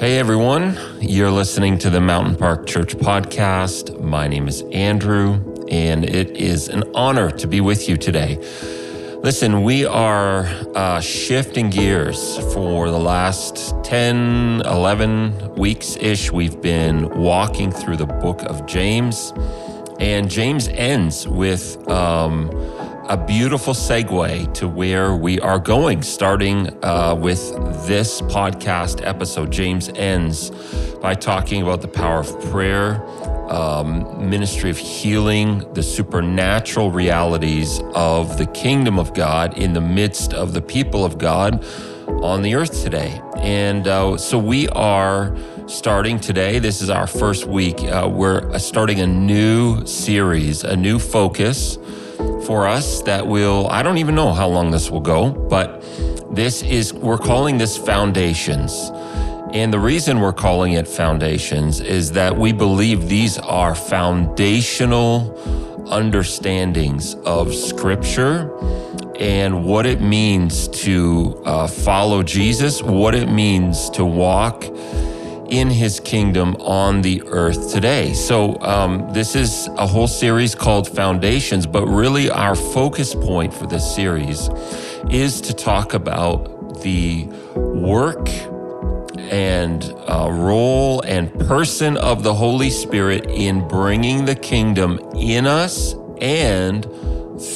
Hey everyone, you're listening to the Mountain Park Church podcast. My name is Andrew, and it is an honor to be with you today. Listen, we are uh, shifting gears for the last 10, 11 weeks ish. We've been walking through the book of James, and James ends with. Um, a beautiful segue to where we are going, starting uh, with this podcast episode. James ends by talking about the power of prayer, um, ministry of healing, the supernatural realities of the kingdom of God in the midst of the people of God on the earth today. And uh, so we are starting today. This is our first week. Uh, we're starting a new series, a new focus for us that will, I don't even know how long this will go, but this is, we're calling this Foundations. And the reason we're calling it Foundations is that we believe these are foundational understandings of Scripture and what it means to uh, follow Jesus, what it means to walk in his kingdom on the earth today. So, um, this is a whole series called Foundations, but really our focus point for this series is to talk about the work and uh, role and person of the Holy Spirit in bringing the kingdom in us and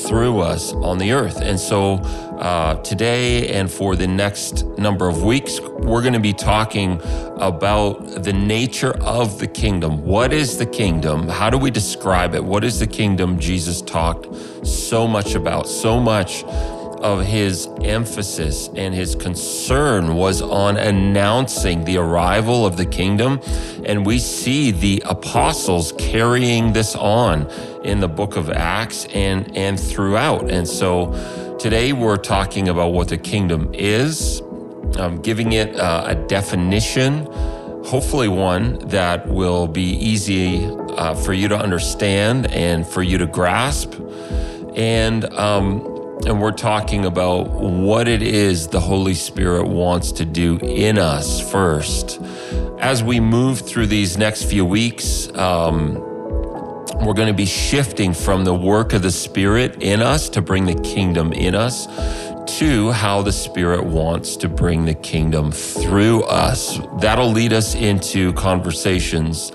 through us on the earth. And so uh, today and for the next number of weeks, we're going to be talking about the nature of the kingdom. What is the kingdom? How do we describe it? What is the kingdom Jesus talked so much about? So much of his emphasis and his concern was on announcing the arrival of the kingdom. And we see the apostles carrying this on in the book of Acts and, and throughout. And so today we're talking about what the kingdom is, giving it uh, a definition, hopefully one that will be easy uh, for you to understand and for you to grasp. And um, and we're talking about what it is the Holy Spirit wants to do in us first. As we move through these next few weeks, um, we're going to be shifting from the work of the Spirit in us to bring the kingdom in us to how the Spirit wants to bring the kingdom through us. That'll lead us into conversations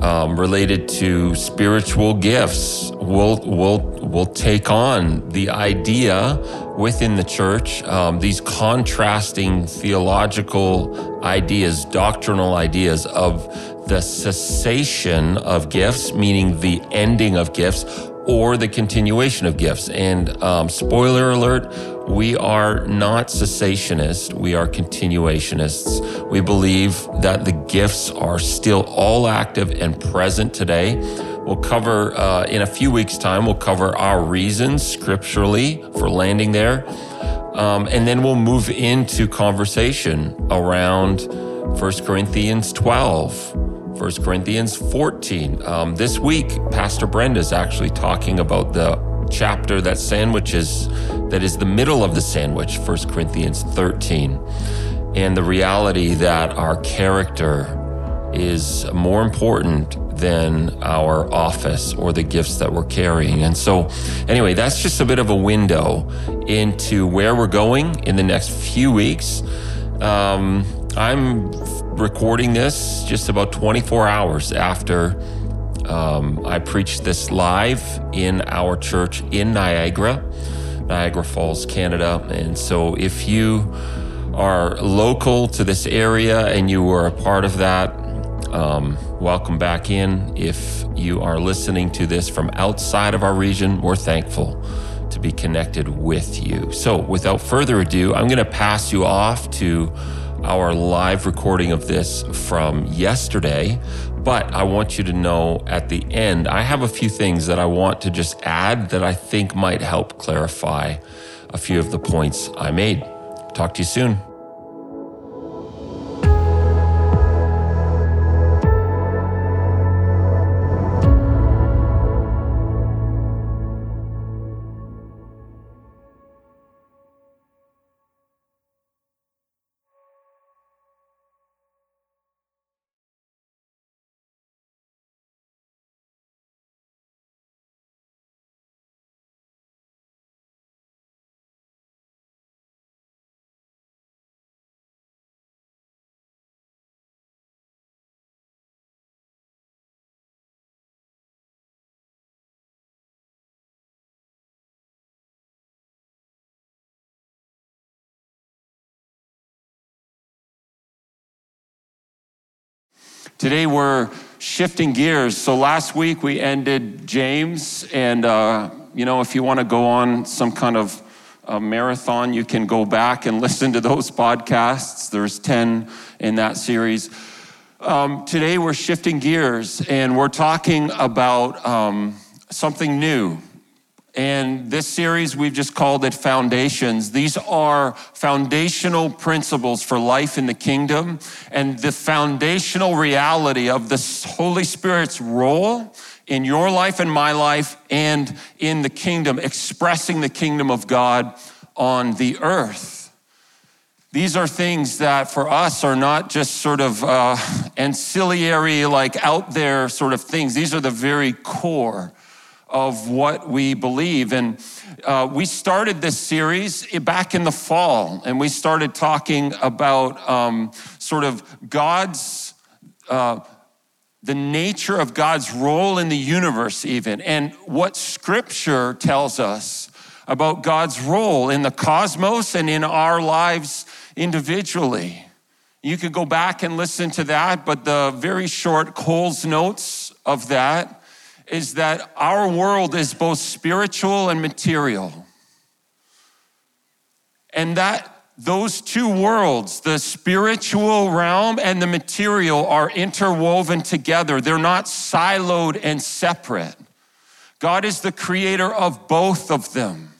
um, related to spiritual gifts. We'll, we'll, we'll take on the idea within the church, um, these contrasting theological ideas, doctrinal ideas of the cessation of gifts, meaning the ending of gifts, or the continuation of gifts. And um, spoiler alert, we are not cessationists, we are continuationists. We believe that the gifts are still all active and present today. We'll cover uh, in a few weeks' time, we'll cover our reasons scripturally for landing there. Um, and then we'll move into conversation around 1 Corinthians 12 1 Corinthians 14. Um, this week, Pastor Brenda is actually talking about the chapter that sandwiches, that is the middle of the sandwich, 1 Corinthians 13, and the reality that our character is more important than our office or the gifts that we're carrying. And so, anyway, that's just a bit of a window into where we're going in the next few weeks. Um, I'm recording this just about 24 hours after um, I preached this live in our church in Niagara, Niagara Falls, Canada. And so if you are local to this area and you were a part of that, um, welcome back in. If you are listening to this from outside of our region, we're thankful to be connected with you. So, without further ado, I'm going to pass you off to our live recording of this from yesterday. But I want you to know at the end, I have a few things that I want to just add that I think might help clarify a few of the points I made. Talk to you soon. Today we're shifting gears. So last week we ended James, and uh, you know, if you want to go on some kind of uh, marathon, you can go back and listen to those podcasts. There's 10 in that series. Um, today we're shifting gears and we're talking about um, something new. And this series, we've just called it Foundations. These are foundational principles for life in the kingdom and the foundational reality of the Holy Spirit's role in your life and my life and in the kingdom, expressing the kingdom of God on the earth. These are things that for us are not just sort of uh, ancillary, like out there sort of things. These are the very core of what we believe. And uh, we started this series back in the fall, and we started talking about um, sort of God's. Uh, the nature of God's role in the universe, even, and what scripture tells us about God's role in the cosmos and in our lives individually. You could go back and listen to that, but the very short Coles notes of that is that our world is both spiritual and material. And that those two worlds, the spiritual realm and the material, are interwoven together. They're not siloed and separate. God is the creator of both of them.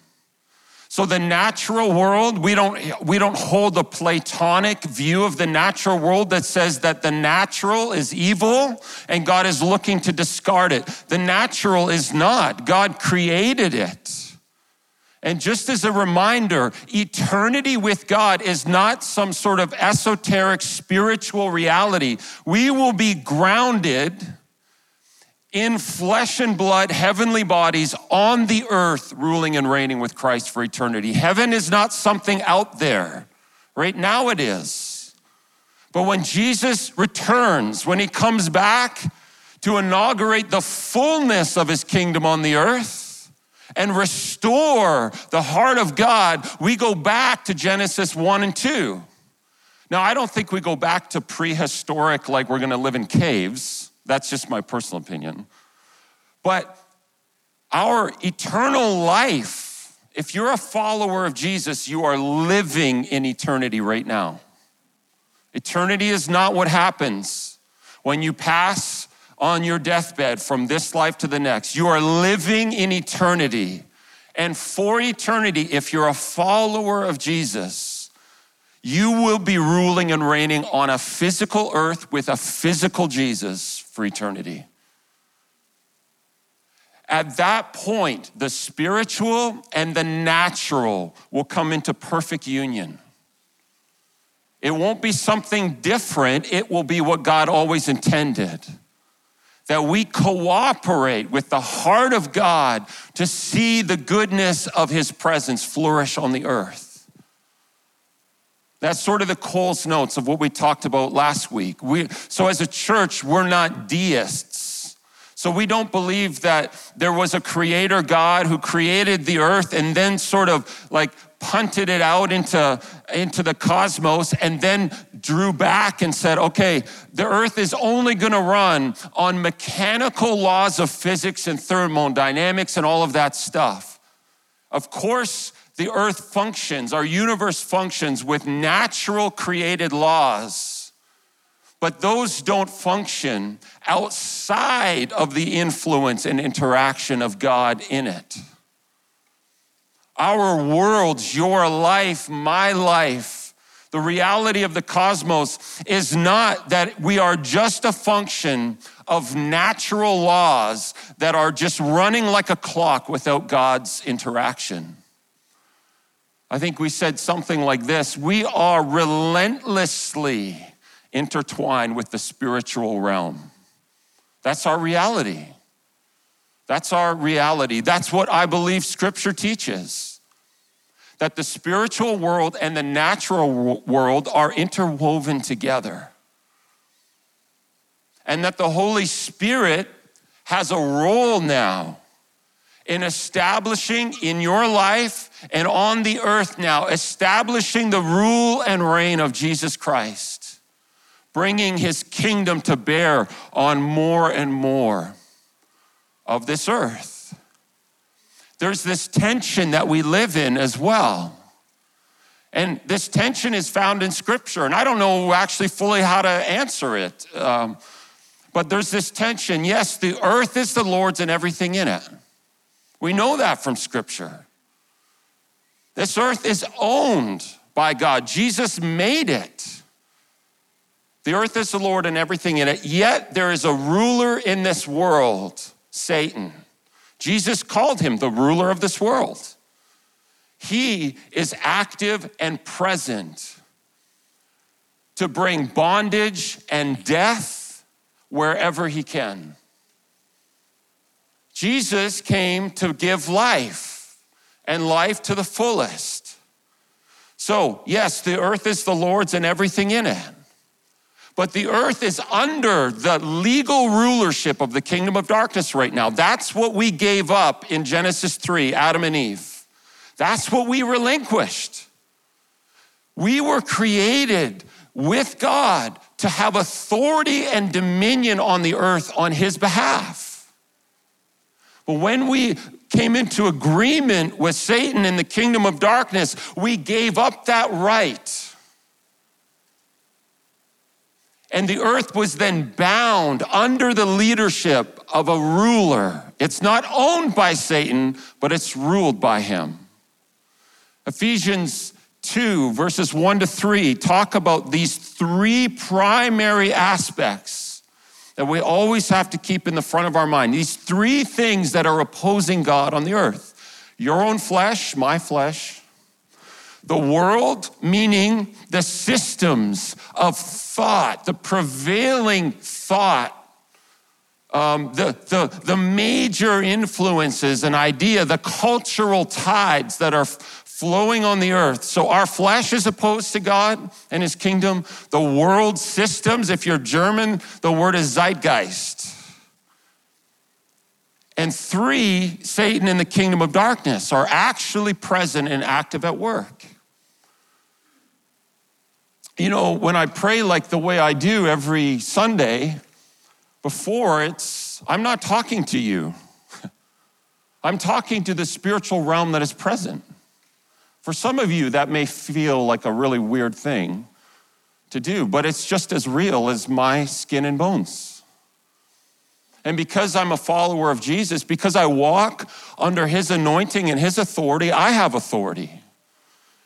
So the natural world, we don't, we don't hold a Platonic view of the natural world that says that the natural is evil and God is looking to discard it. The natural is not. God created it. And just as a reminder, eternity with God is not some sort of esoteric spiritual reality. We will be grounded in flesh and blood, heavenly bodies on the earth, ruling and reigning with Christ for eternity. Heaven is not something out there. Right now it is. But when Jesus returns, when he comes back to inaugurate the fullness of his kingdom on the earth and restore the heart of God, we go back to Genesis 1 and 2. Now, I don't think we go back to prehistoric, like we're gonna live in caves. That's just my personal opinion. But our eternal life, if you're a follower of Jesus, you are living in eternity right now. Eternity is not what happens when you pass on your deathbed from this life to the next. You are living in eternity. And for eternity, if you're a follower of Jesus, you will be ruling and reigning on a physical earth with a physical Jesus for eternity. At that point, the spiritual and the natural will come into perfect union. It won't be something different, it will be what God always intended. That we cooperate with the heart of God to see the goodness of His presence flourish on the earth. That's sort of the Coles notes of what we talked about last week. We, so, as a church, we're not deists. So, we don't believe that there was a creator God who created the earth and then sort of like punted it out into, into the cosmos and then drew back and said, okay, the earth is only gonna run on mechanical laws of physics and thermodynamics and all of that stuff. Of course, the earth functions, our universe functions with natural created laws, but those don't function outside of the influence and interaction of God in it. Our world, your life, my life, the reality of the cosmos is not that we are just a function of natural laws that are just running like a clock without God's interaction. I think we said something like this We are relentlessly intertwined with the spiritual realm. That's our reality. That's our reality. That's what I believe scripture teaches. That the spiritual world and the natural world are interwoven together. And that the Holy Spirit has a role now in establishing in your life and on the earth now, establishing the rule and reign of Jesus Christ, bringing his kingdom to bear on more and more of this earth. There's this tension that we live in as well. And this tension is found in Scripture, and I don't know actually fully how to answer it. Um, but there's this tension. Yes, the earth is the Lord's and everything in it. We know that from Scripture. This earth is owned by God, Jesus made it. The earth is the Lord and everything in it. Yet there is a ruler in this world, Satan. Jesus called him the ruler of this world. He is active and present to bring bondage and death wherever he can. Jesus came to give life and life to the fullest. So, yes, the earth is the Lord's and everything in it. But the earth is under the legal rulership of the kingdom of darkness right now. That's what we gave up in Genesis 3, Adam and Eve. That's what we relinquished. We were created with God to have authority and dominion on the earth on His behalf. But when we came into agreement with Satan in the kingdom of darkness, we gave up that right. And the earth was then bound under the leadership of a ruler. It's not owned by Satan, but it's ruled by him. Ephesians 2, verses 1 to 3, talk about these three primary aspects that we always have to keep in the front of our mind. These three things that are opposing God on the earth your own flesh, my flesh, the world, meaning the systems of thought, the prevailing thought um, the, the, the major influences and idea, the cultural tides that are flowing on the earth. So our flesh is opposed to God and his kingdom. The world systems, if you're German, the word is Zeitgeist. And three, Satan and the kingdom of darkness are actually present and active at work. You know, when I pray like the way I do every Sunday, before it's, I'm not talking to you. I'm talking to the spiritual realm that is present. For some of you, that may feel like a really weird thing to do, but it's just as real as my skin and bones. And because I'm a follower of Jesus, because I walk under his anointing and his authority, I have authority.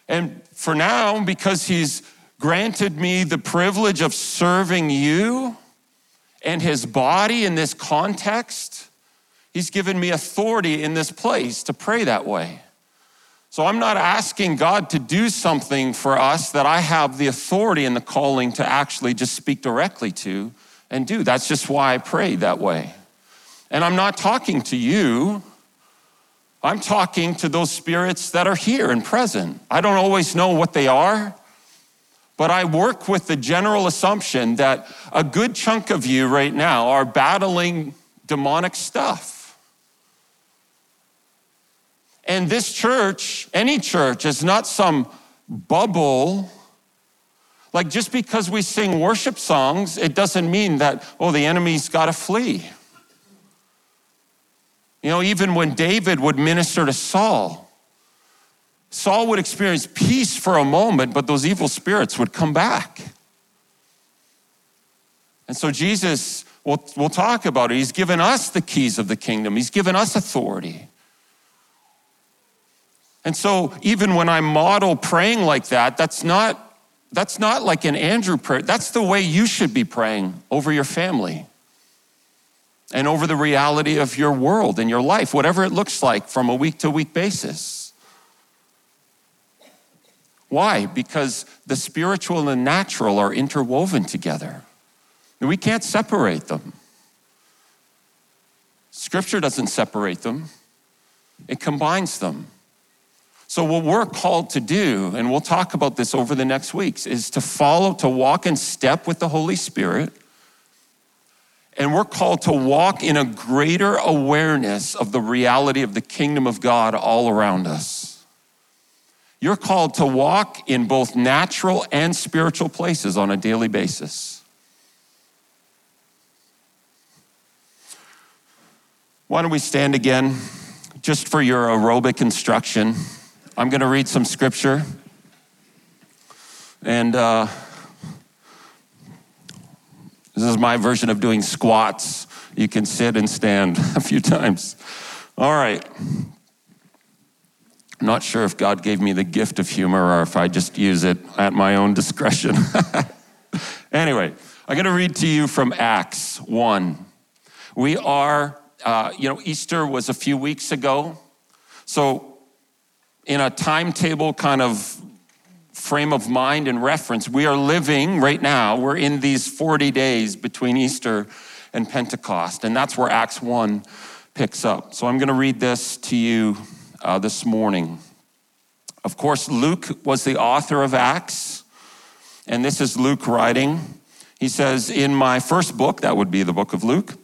And for now, because he's granted me the privilege of serving you and his body in this context, he's given me authority in this place to pray that way. So I'm not asking God to do something for us that I have the authority and the calling to actually just speak directly to and do. That's just why I pray that way. And I'm not talking to you. I'm talking to those spirits that are here and present. I don't always know what they are, but I work with the general assumption that a good chunk of you right now are battling demonic stuff. And this church, any church, is not some bubble. Like just because we sing worship songs, it doesn't mean that, oh, the enemy's got to flee. You know, even when David would minister to Saul, Saul would experience peace for a moment, but those evil spirits would come back. And so Jesus, we'll, we'll talk about it. He's given us the keys of the kingdom, He's given us authority. And so even when I model praying like that, that's not that's not like an Andrew prayer. That's the way you should be praying over your family and over the reality of your world and your life, whatever it looks like from a week to week basis. Why? Because the spiritual and the natural are interwoven together. We can't separate them. Scripture doesn't separate them, it combines them. So, what we're called to do, and we'll talk about this over the next weeks, is to follow, to walk in step with the Holy Spirit. And we're called to walk in a greater awareness of the reality of the kingdom of God all around us. You're called to walk in both natural and spiritual places on a daily basis. Why don't we stand again just for your aerobic instruction? I'm going to read some scripture. And uh, this is my version of doing squats. You can sit and stand a few times. All right. I'm not sure if God gave me the gift of humor or if I just use it at my own discretion. anyway, I'm going to read to you from Acts 1. We are, uh, you know, Easter was a few weeks ago. So, in a timetable kind of frame of mind and reference, we are living right now, we're in these 40 days between Easter and Pentecost. And that's where Acts 1 picks up. So, I'm going to read this to you uh, this morning. Of course, Luke was the author of Acts, and this is Luke writing. He says, In my first book, that would be the book of Luke,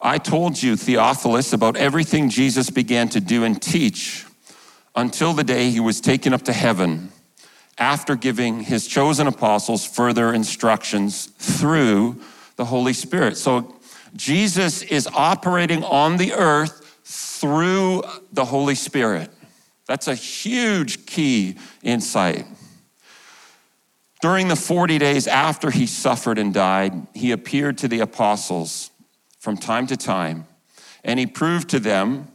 I told you, Theophilus, about everything Jesus began to do and teach until the day he was taken up to heaven, after giving his chosen apostles further instructions through the Holy Spirit. So Jesus is operating on the earth through the Holy Spirit. That's a huge key insight. During the 40 days after he suffered and died, he appeared to the apostles from time to time, and he proved to them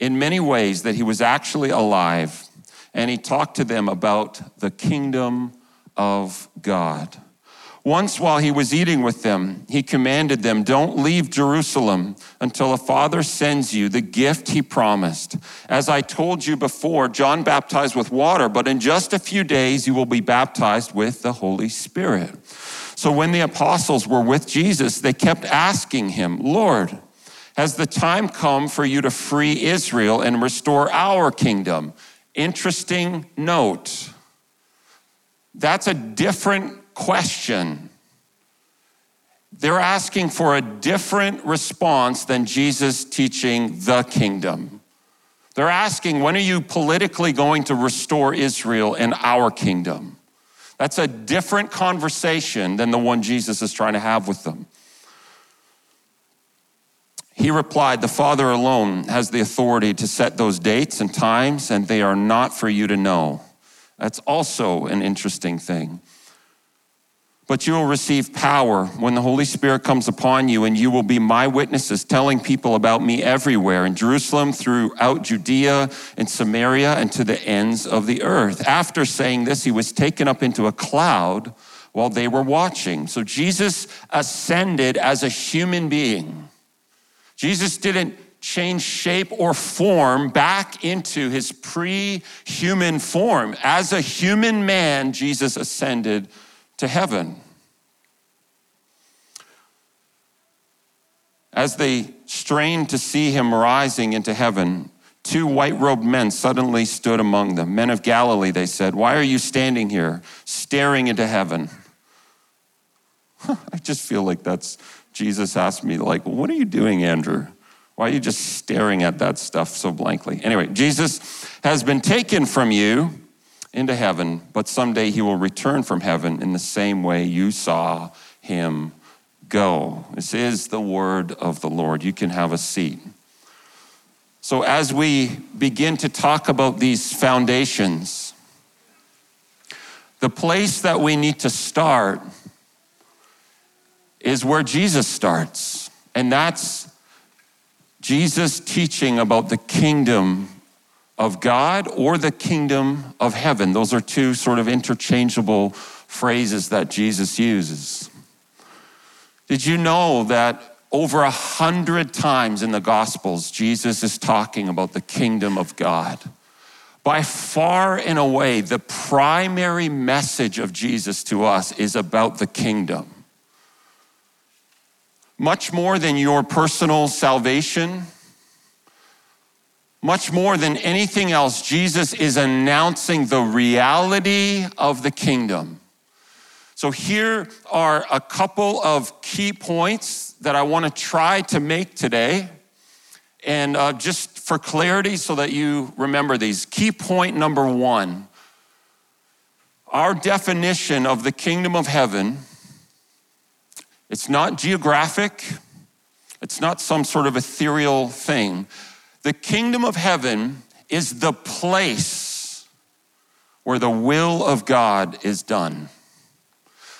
in many ways that he was actually alive, and he talked to them about the kingdom of God. Once, while he was eating with them, he commanded them, Don't leave Jerusalem until the father sends you the gift he promised. As I told you before, John baptized with water, but in just a few days you will be baptized with the Holy Spirit. So when the apostles were with Jesus, they kept asking him, Lord, has the time come for you to free Israel and restore our kingdom? Interesting note. That's a different question. They're asking for a different response than Jesus teaching the kingdom. They're asking, when are you politically going to restore Israel and our kingdom? That's a different conversation than the one Jesus is trying to have with them. He replied, The Father alone has the authority to set those dates and times, and they are not for you to know. That's also an interesting thing. But you will receive power when the Holy Spirit comes upon you, and you will be my witnesses, telling people about me everywhere in Jerusalem, throughout Judea and Samaria, and to the ends of the earth. After saying this, he was taken up into a cloud while they were watching. So Jesus ascended as a human being. Jesus didn't change shape or form back into his pre human form. As a human man, Jesus ascended to heaven. As they strained to see him rising into heaven, two white robed men suddenly stood among them. Men of Galilee, they said, Why are you standing here, staring into heaven? I just feel like that's Jesus asked me, like, what are you doing, Andrew? Why are you just staring at that stuff so blankly? Anyway, Jesus has been taken from you into heaven, but someday he will return from heaven in the same way you saw him go. This is the word of the Lord. You can have a seat. So, as we begin to talk about these foundations, the place that we need to start is where Jesus starts, and that's Jesus teaching about the kingdom of God or the kingdom of heaven. Those are two sort of interchangeable phrases that Jesus uses. Did you know that over a hundred times in the Gospels, Jesus is talking about the kingdom of God? By far and away, the primary message of Jesus to us is about the kingdom. Much more than your personal salvation, much more than anything else, Jesus is announcing the reality of the kingdom. So, here are a couple of key points that I want to try to make today. And uh, just for clarity, so that you remember these. Key point number one our definition of the kingdom of heaven it's not geographic It's not some sort of ethereal thing. The kingdom of heaven is the place where the will of God is done.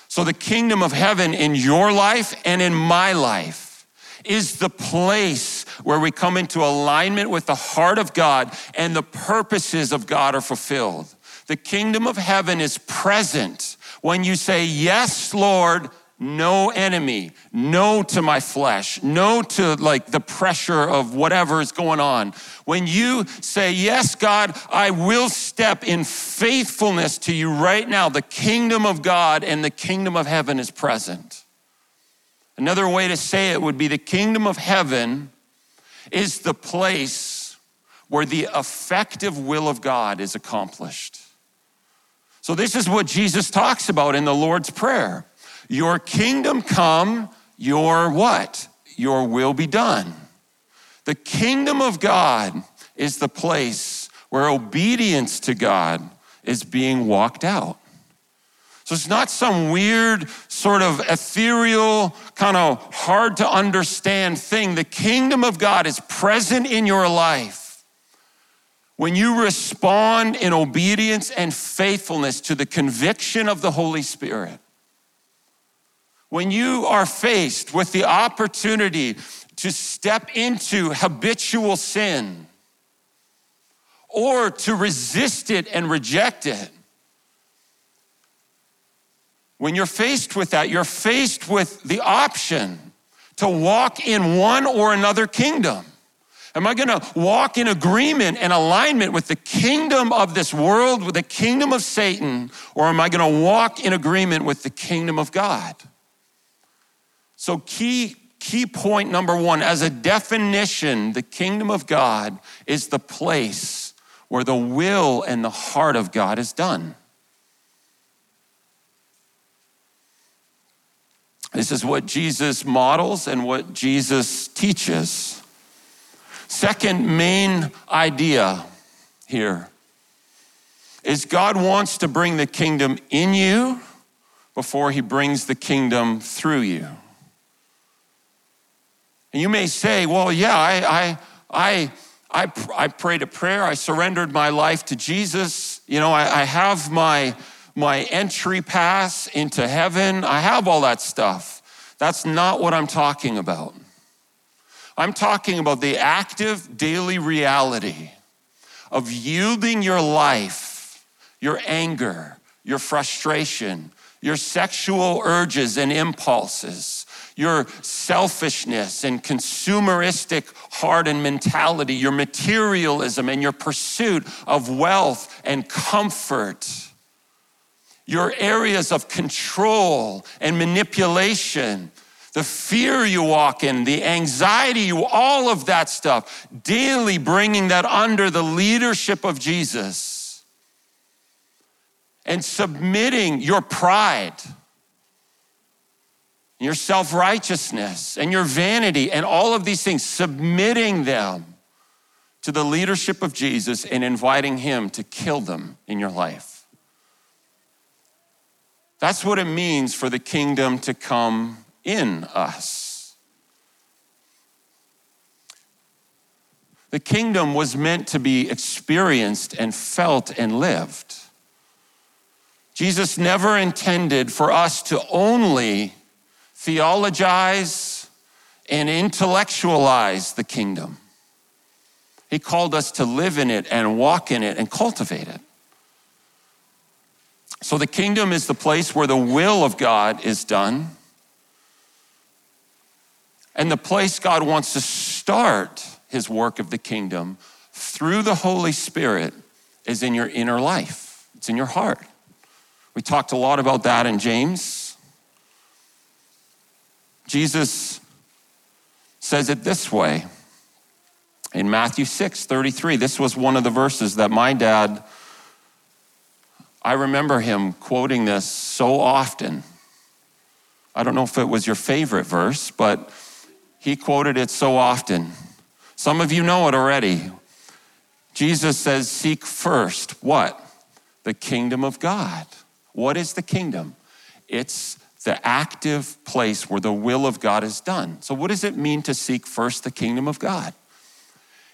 So, the kingdom of heaven in your life and in my life is the place where we come into alignment with the heart of God and the purposes of God are fulfilled. The kingdom of heaven is present when you say, Yes, Lord, no enemy, no to my flesh, no to like the pressure of whatever is going on. When you say, Yes, God, I will step in faithfulness to you right now, the kingdom of God and the kingdom of heaven is present. Another way to say it would be the kingdom of heaven is the place where the effective will of God is accomplished. So, this is what Jesus talks about in the Lord's Prayer. Your kingdom come, your what? Your will be done. The kingdom of God is the place where obedience to God is being walked out. So it's not some weird, sort of ethereal, kind of hard to understand thing. The kingdom of God is present in your life when you respond in obedience and faithfulness to the conviction of the Holy Spirit. When you are faced with the opportunity to step into habitual sin or to resist it and reject it, when you're faced with that, you're faced with the option to walk in one or another kingdom. Am I gonna walk in agreement and alignment with the kingdom of this world, with the kingdom of Satan, or am I gonna walk in agreement with the kingdom of God? So, key, key point number one as a definition, the kingdom of God is the place where the will and the heart of God is done. This is what Jesus models and what Jesus teaches. Second main idea here is God wants to bring the kingdom in you before he brings the kingdom through you. And you may say, well, yeah, I, I, I, I, I prayed a prayer. I surrendered my life to Jesus. You know, I, I have my, my entry pass into heaven. I have all that stuff. That's not what I'm talking about. I'm talking about the active daily reality of yielding your life, your anger, your frustration, your sexual urges and impulses, your selfishness and consumeristic heart and mentality, your materialism and your pursuit of wealth and comfort, your areas of control and manipulation, the fear you walk in, the anxiety you, all of that stuff, daily bringing that under the leadership of Jesus and submitting your pride your self righteousness and your vanity and all of these things, submitting them to the leadership of Jesus and inviting Him to kill them in your life. That's what it means for the kingdom to come in us. The kingdom was meant to be experienced and felt and lived. Jesus never intended for us to only theologize and intellectualize the kingdom. He called us to live in it and walk in it and cultivate it. So the kingdom is the place where the will of God is done. And the place God wants to start his work of the kingdom through the Holy Spirit is in your inner life, it's in your heart. We talked a lot about that in James. Jesus says it this way in Matthew 6 33. This was one of the verses that my dad, I remember him quoting this so often. I don't know if it was your favorite verse, but he quoted it so often. Some of you know it already. Jesus says, Seek first what? The kingdom of God. What is the kingdom? It's the active place where the will of God is done. So, what does it mean to seek first the kingdom of God?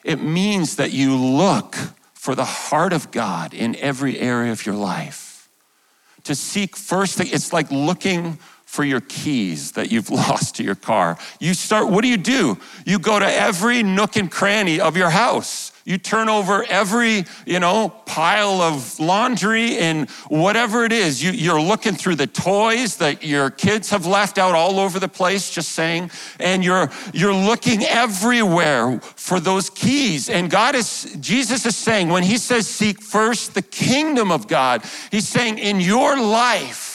It means that you look for the heart of God in every area of your life. To seek first, it's like looking for your keys that you've lost to your car. You start, what do you do? You go to every nook and cranny of your house you turn over every, you know, pile of laundry and whatever it is. You, you're looking through the toys that your kids have left out all over the place, just saying, and you're you're looking everywhere for those keys. And God is, Jesus is saying, when he says seek first the kingdom of God, he's saying in your life,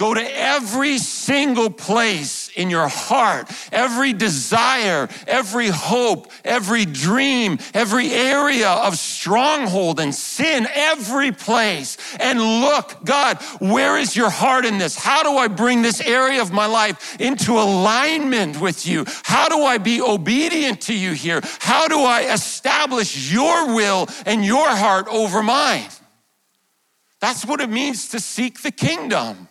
Go to every single place in your heart, every desire, every hope, every dream, every area of stronghold and sin, every place. And look, God, where is your heart in this? How do I bring this area of my life into alignment with you? How do I be obedient to you here? How do I establish your will and your heart over mine? That's what it means to seek the kingdom.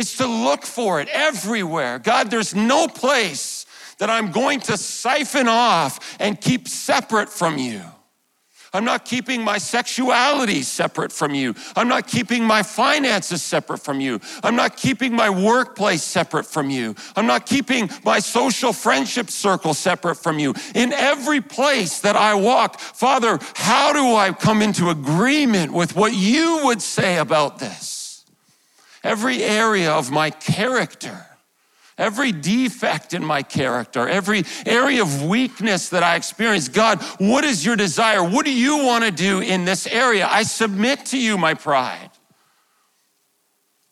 It's to look for it everywhere. God, there's no place that I'm going to siphon off and keep separate from you. I'm not keeping my sexuality separate from you. I'm not keeping my finances separate from you. I'm not keeping my workplace separate from you. I'm not keeping my social friendship circle separate from you. In every place that I walk, Father, how do I come into agreement with what you would say about this? Every area of my character, every defect in my character, every area of weakness that I experience. God, what is your desire? What do you want to do in this area? I submit to you my pride.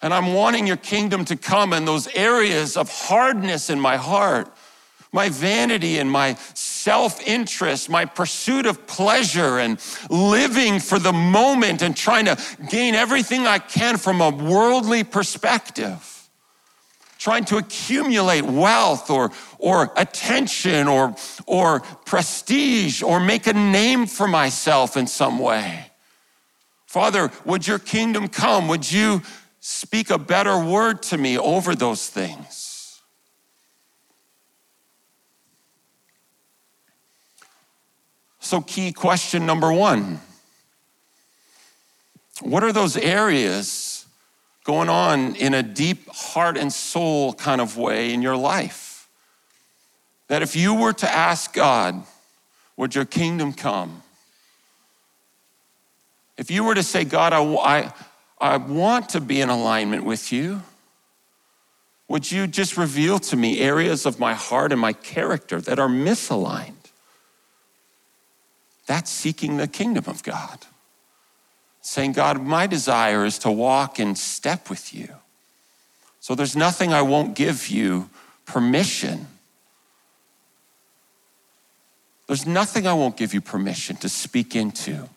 And I'm wanting your kingdom to come in those areas of hardness in my heart, my vanity and my self interest, my pursuit of pleasure and living for the moment and trying to gain everything I can from a worldly perspective. Trying to accumulate wealth or, or attention or, or prestige or make a name for myself in some way. Father, would your kingdom come? Would you speak a better word to me over those things? So, key question number one What are those areas going on in a deep heart and soul kind of way in your life? That if you were to ask God, would your kingdom come? If you were to say, God, I, I, I want to be in alignment with you, would you just reveal to me areas of my heart and my character that are misaligned? That's seeking the kingdom of God. Saying, God, my desire is to walk in step with you. So there's nothing I won't give you permission. There's nothing I won't give you permission to speak into.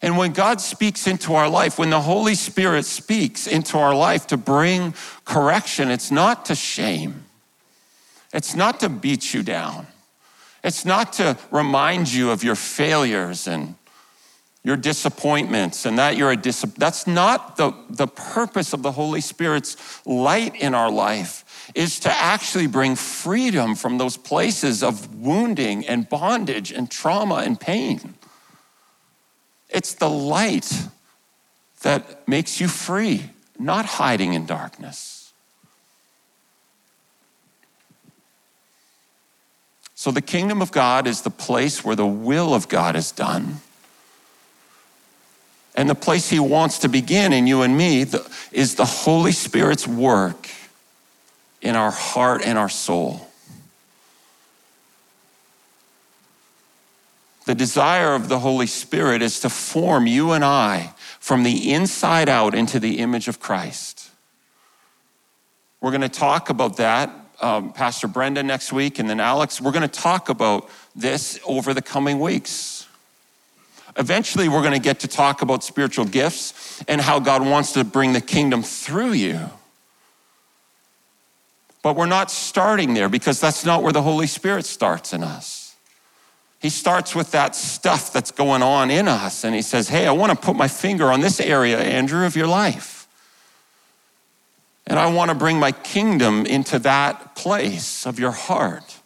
And when God speaks into our life, when the Holy Spirit speaks into our life to bring correction, it's not to shame, it's not to beat you down. It's not to remind you of your failures and your disappointments and that you're a dis- that's not the, the purpose of the Holy Spirit's light in our life is to actually bring freedom from those places of wounding and bondage and trauma and pain. It's the light that makes you free, not hiding in darkness. So, the kingdom of God is the place where the will of God is done. And the place He wants to begin in you and me is the Holy Spirit's work in our heart and our soul. The desire of the Holy Spirit is to form you and I from the inside out into the image of Christ. We're going to talk about that um, Pastor Brenda next week, and then Alex. We're going to talk about this over the coming weeks. Eventually, we're going to get to talk about spiritual gifts and how God wants to bring the kingdom through you. But we're not starting there because that's not where the Holy Spirit starts in us. He starts with that stuff that's going on in us, and he says, Hey, I want to put my finger on this area, Andrew, of your life. And I want to bring my kingdom into that place of your heart.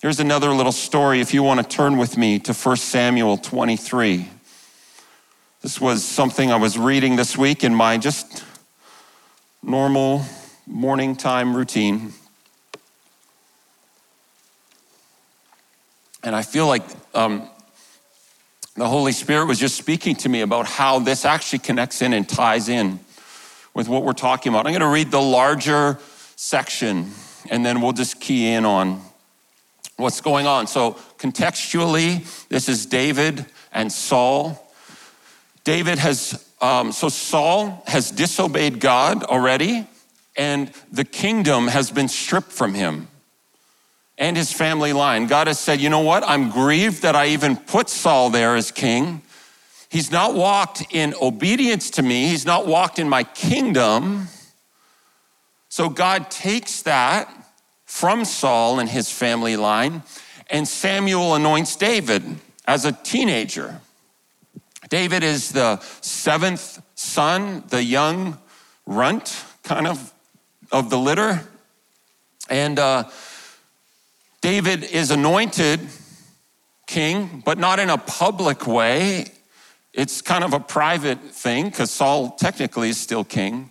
Here's another little story if you want to turn with me to 1 Samuel 23. This was something I was reading this week in my just normal morning time routine. And I feel like um, the Holy Spirit was just speaking to me about how this actually connects in and ties in with what we're talking about. I'm going to read the larger section and then we'll just key in on what's going on. So, contextually, this is David and Saul. David has, um, so Saul has disobeyed God already, and the kingdom has been stripped from him and his family line. God has said, you know what? I'm grieved that I even put Saul there as king. He's not walked in obedience to me, he's not walked in my kingdom. So God takes that from Saul and his family line, and Samuel anoints David as a teenager. David is the seventh son, the young runt kind of of the litter. And uh, David is anointed king, but not in a public way. It's kind of a private thing because Saul technically is still king.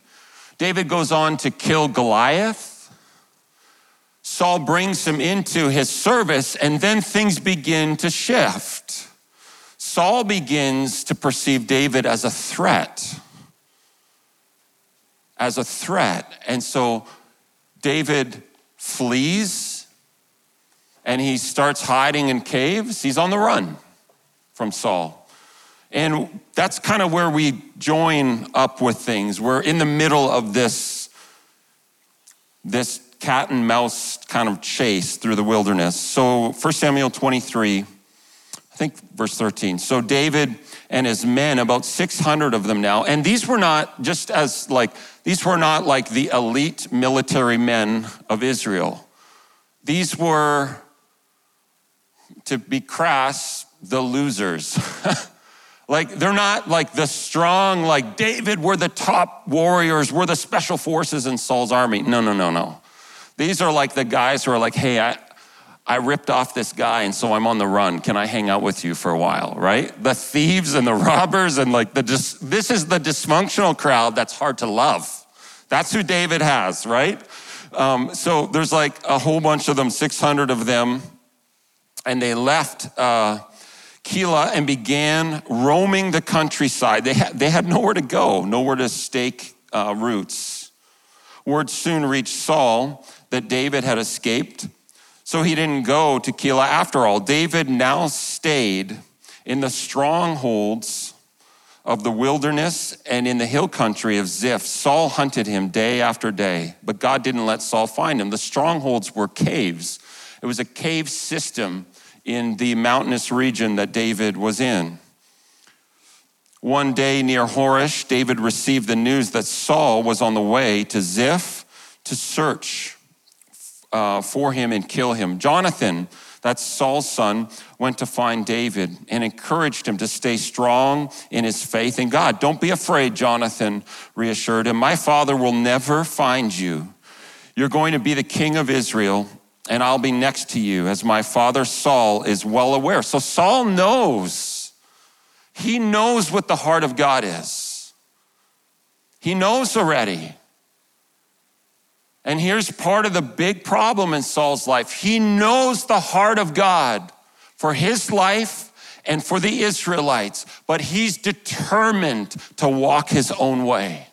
David goes on to kill Goliath. Saul brings him into his service, and then things begin to shift. Saul begins to perceive David as a threat. As a threat. And so David flees and he starts hiding in caves. He's on the run from Saul. And that's kind of where we join up with things. We're in the middle of this, this cat and mouse kind of chase through the wilderness. So 1 Samuel 23, I think verse 13. So David and his men, about 600 of them now, and these were not just as like, these were not like the elite military men of Israel. These were, to be crass, the losers. Like, they're not like the strong, like David, we're the top warriors, we're the special forces in Saul's army. No, no, no, no. These are like the guys who are like, hey, I, I ripped off this guy and so I'm on the run. Can I hang out with you for a while, right? The thieves and the robbers and like the, dis- this is the dysfunctional crowd that's hard to love. That's who David has, right? Um, so there's like a whole bunch of them, 600 of them, and they left uh, Keilah and began roaming the countryside. They had, they had nowhere to go, nowhere to stake uh, roots. Word soon reached Saul that David had escaped. So he didn't go to Keilah after all. David now stayed in the strongholds of the wilderness and in the hill country of Ziph. Saul hunted him day after day, but God didn't let Saul find him. The strongholds were caves. It was a cave system in the mountainous region that David was in. One day near Horesh, David received the news that Saul was on the way to Ziph to search uh, for him and kill him. Jonathan, that's Saul's son, went to find David and encouraged him to stay strong in his faith in God. Don't be afraid, Jonathan reassured him. My father will never find you. You're going to be the king of Israel, and I'll be next to you, as my father Saul is well aware. So Saul knows. He knows what the heart of God is. He knows already. And here's part of the big problem in Saul's life he knows the heart of God for his life and for the Israelites, but he's determined to walk his own way.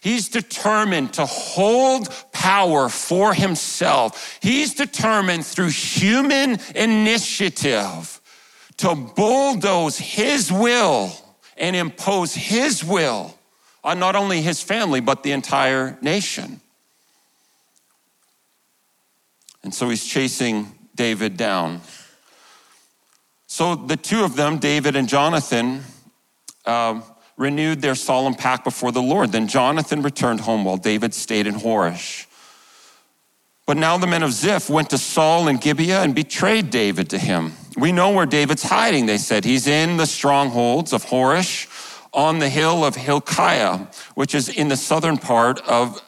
He's determined to hold power for himself. He's determined through human initiative to bulldoze his will and impose his will on not only his family, but the entire nation. And so he's chasing David down. So the two of them, David and Jonathan, uh, renewed their solemn pact before the Lord. Then Jonathan returned home while David stayed in Horesh. But now the men of Ziph went to Saul in Gibeah and betrayed David to him. We know where David's hiding, they said. He's in the strongholds of Horesh on the hill of Hakilah, which is in the southern part of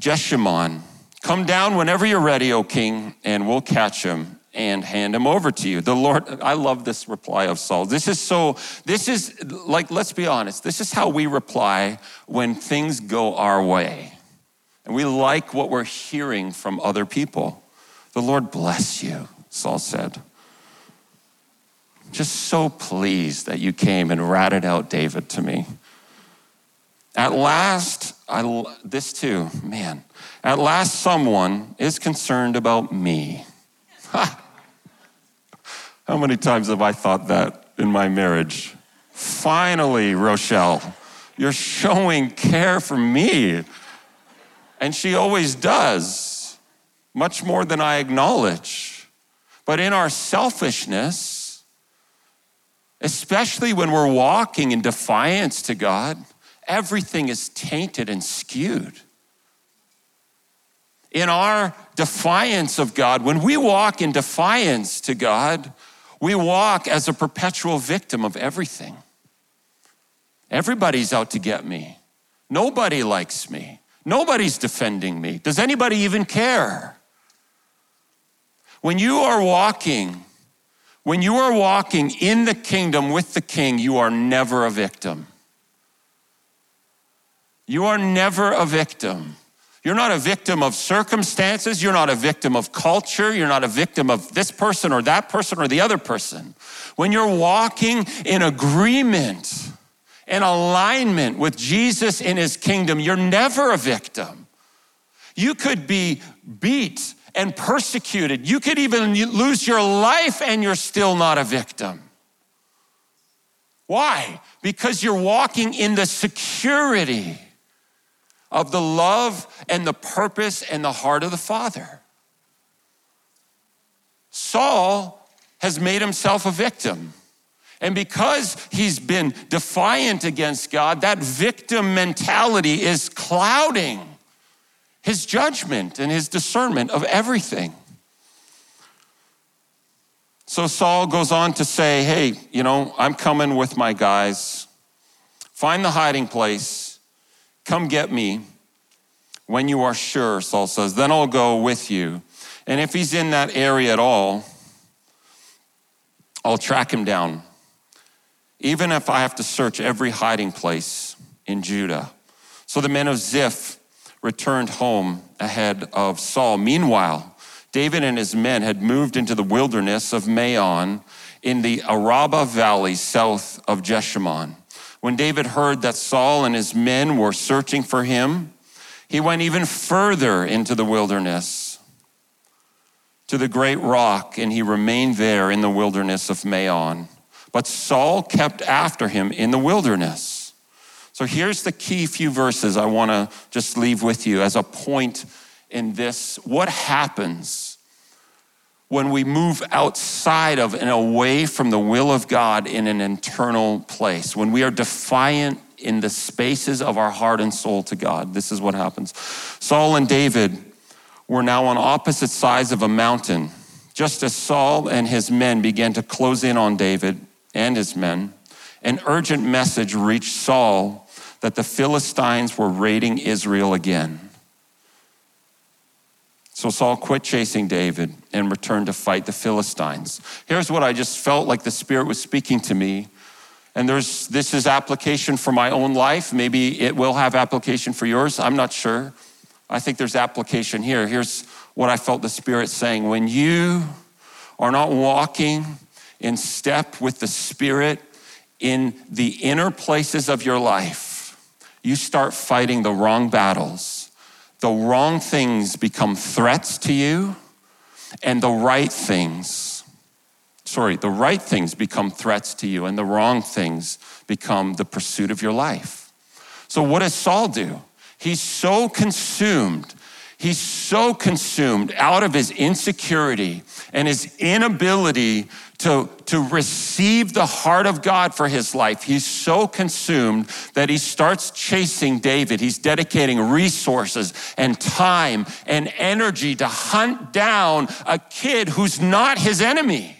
Jeshimon. Come down whenever you're ready, O king, and we'll catch him and hand him over to you. The Lord, I love this reply of Saul. This is so, this is like, let's be honest, this is how we reply when things go our way. And we like what we're hearing from other people. The Lord bless you, Saul said. Just so pleased that you came and ratted out David to me. At last, I, this too, man, at last someone is concerned about me. Ha. How many times have I thought that in my marriage? Finally, Rochelle, you're showing care for me. And she always does, much more than I acknowledge. But in our selfishness, especially when we're walking in defiance to God, everything is tainted and skewed. In our defiance of God, when we walk in defiance to God, we walk as a perpetual victim of everything. Everybody's out to get me. Nobody likes me. Nobody's defending me. Does anybody even care? When you are walking, when you are walking in the kingdom with the king, you are never a victim. You are never a victim. You're not a victim of circumstances. You're not a victim of culture. You're not a victim of this person or that person or the other person. When you're walking in agreement in alignment with Jesus in his kingdom, you're never a victim. You could be beat and persecuted. You could even lose your life and you're still not a victim. Why? Because you're walking in the security of the love and the purpose and the heart of the Father. Saul has made himself a victim. And because he's been defiant against God, that victim mentality is clouding his judgment and his discernment of everything. So Saul goes on to say, Hey, you know, I'm coming with my guys. Find the hiding place Come get me when you are sure, Saul says, then I'll go with you. And if he's in that area at all, I'll track him down. Even if I have to search every hiding place in Judah. So the men of Ziph returned home ahead of Saul. Meanwhile, David and his men had moved into the wilderness of Maon in the Araba Valley south of Jeshimon. When David heard that Saul and his men were searching for him, he went even further into the wilderness to the great rock, and he remained there in the wilderness of Maon. But Saul kept after him in the wilderness. So here's the key few verses I want to just leave with you as a point in this. What happens when we move outside of and away from the will of God in an internal place, when we are defiant in the spaces of our heart and soul to God, this is what happens. Saul and David were now on opposite sides of a mountain. Just as Saul and his men began to close in on David and his men, an urgent message reached Saul that the Philistines were raiding Israel again. So Saul quit chasing David and returned to fight the Philistines. Here's what I just felt like the Spirit was speaking to me. And there's this is application for my own life. Maybe it will have application for yours. I'm not sure. I think there's application here. Here's what I felt the Spirit saying. When you are not walking in step with the Spirit in the inner places of your life, you start fighting the wrong battles the wrong things become threats to you, and the right things, sorry, the right things become threats to you, and the wrong things become the pursuit of your life. So, what does Saul do? He's so consumed. He's so consumed out of his insecurity and his inability to, to receive the heart of God for his life. He's so consumed that he starts chasing David. He's dedicating resources and time and energy to hunt down a kid who's not his enemy.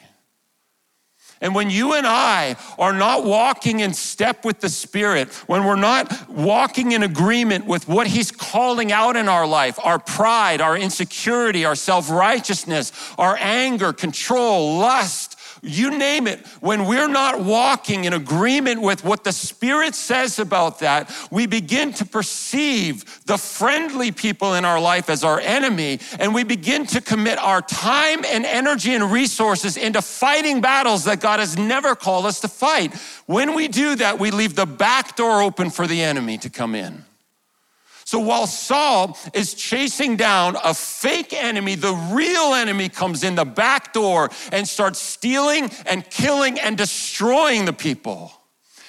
And when you and I are not walking in step with the Spirit, when we're not walking in agreement with what He's calling out in our life, our pride, our insecurity, our self righteousness, our anger, control, lust, you name it, when we're not walking in agreement with what the Spirit says about that, we begin to perceive the friendly people in our life as our enemy, and we begin to commit our time and energy and resources into fighting battles that God has never called us to fight. When we do that, we leave the back door open for the enemy to come in. So while Saul is chasing down a fake enemy, the real enemy comes in the back door and starts stealing and killing and destroying the people.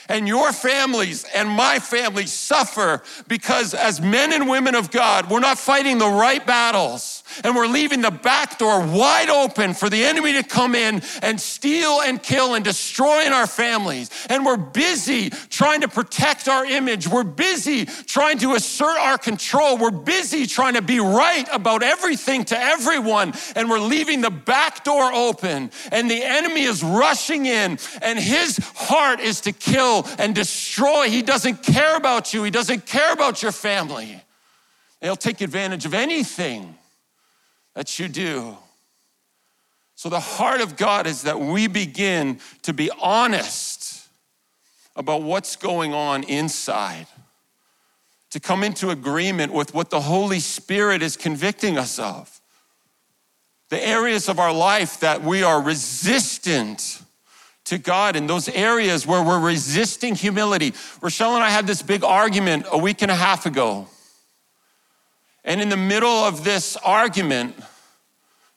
And your families and my family suffer because, as men and women of God, we're not fighting the right battles and we're leaving the back door wide open for the enemy to come in and steal and kill and destroy in our families. And we're busy trying to protect our image. We're busy trying to assert our control. We're busy trying to be right about everything to everyone. And we're leaving the back door open. And the enemy is rushing in, and his heart is to kill and destroy. He doesn't care about you, he doesn't care about your family. He'll take advantage of anything that you do. So, the heart of God is that we begin to be honest about what's going on inside, to come into agreement with what the Holy Spirit is convicting us of. The areas of our life that we are resistant to God, and those areas where we're resisting humility. Rochelle and I had this big argument a week and a half ago. And in the middle of this argument,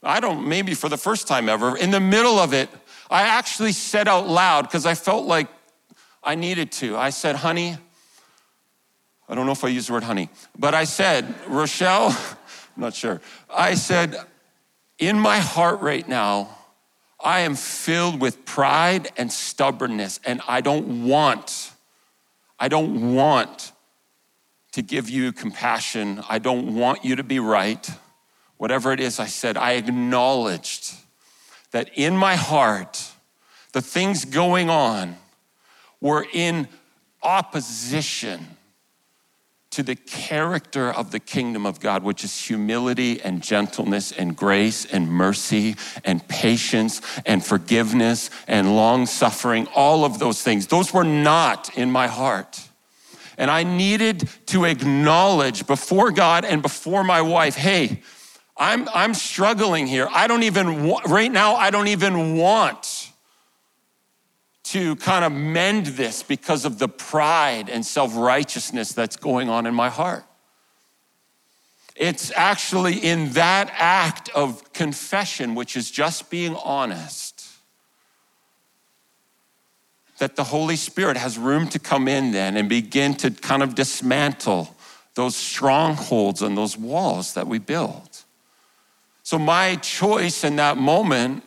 I don't, maybe for the first time ever, in the middle of it, I actually said out loud because I felt like I needed to. I said, honey, I don't know if I used the word honey, but I said, Rochelle, I'm not sure. I said, in my heart right now, I am filled with pride and stubbornness, and I don't want, I don't want to give you compassion. I don't want you to be right. Whatever it is, I said, I acknowledged that in my heart, the things going on were in opposition to the character of the kingdom of God, which is humility and gentleness and grace and mercy and patience and forgiveness and long suffering, all of those things. Those were not in my heart. And I needed to acknowledge before God and before my wife, hey, I'm, I'm struggling here. I don't even, right now, I don't even want to kind of mend this because of the pride and self righteousness that's going on in my heart. It's actually in that act of confession, which is just being honest, that the Holy Spirit has room to come in then and begin to kind of dismantle those strongholds and those walls that we build. So, my choice in that moment